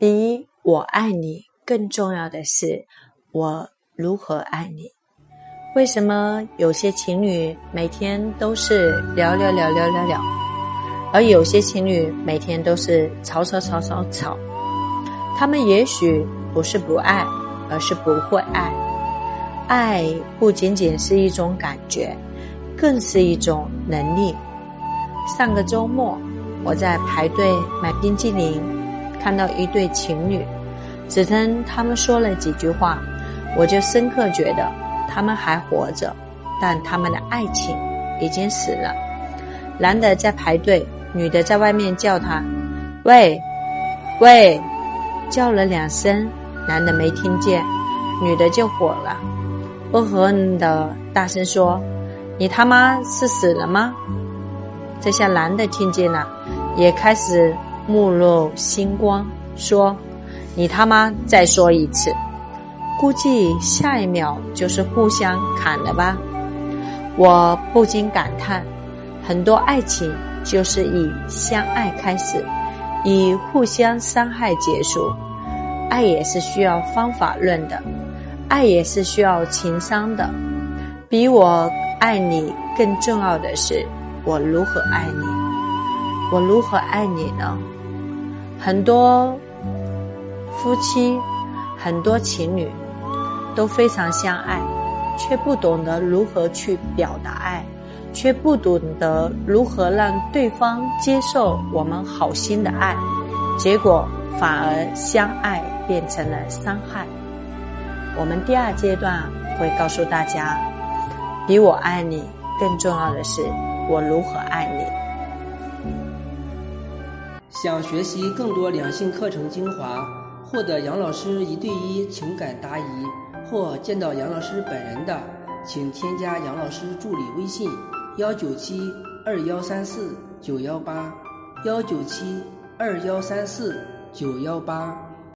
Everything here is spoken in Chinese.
比我爱你更重要的是我如何爱你。为什么有些情侣每天都是聊聊聊聊聊聊，而有些情侣每天都是吵吵吵吵吵？他们也许不是不爱，而是不会爱。爱不仅仅是一种感觉，更是一种能力。上个周末，我在排队买冰激凌，看到一对情侣，只听他们说了几句话，我就深刻觉得他们还活着，但他们的爱情已经死了。男的在排队，女的在外面叫他：“喂，喂！”叫了两声，男的没听见，女的就火了。恶狠的大声说：“你他妈是死了吗？”这下男的听见了，也开始目露星光，说：“你他妈再说一次！”估计下一秒就是互相砍了吧。我不禁感叹：很多爱情就是以相爱开始，以互相伤害结束。爱也是需要方法论的。爱也是需要情商的，比我爱你更重要的是我如何爱你。我如何爱你呢？很多夫妻、很多情侣都非常相爱，却不懂得如何去表达爱，却不懂得如何让对方接受我们好心的爱，结果反而相爱变成了伤害。我们第二阶段会告诉大家，比我爱你更重要的是我如何爱你。想学习更多两性课程精华，获得杨老师一对一情感答疑，或见到杨老师本人的，请添加杨老师助理微信：幺九七二幺三四九幺八，幺九七二幺三四九幺八。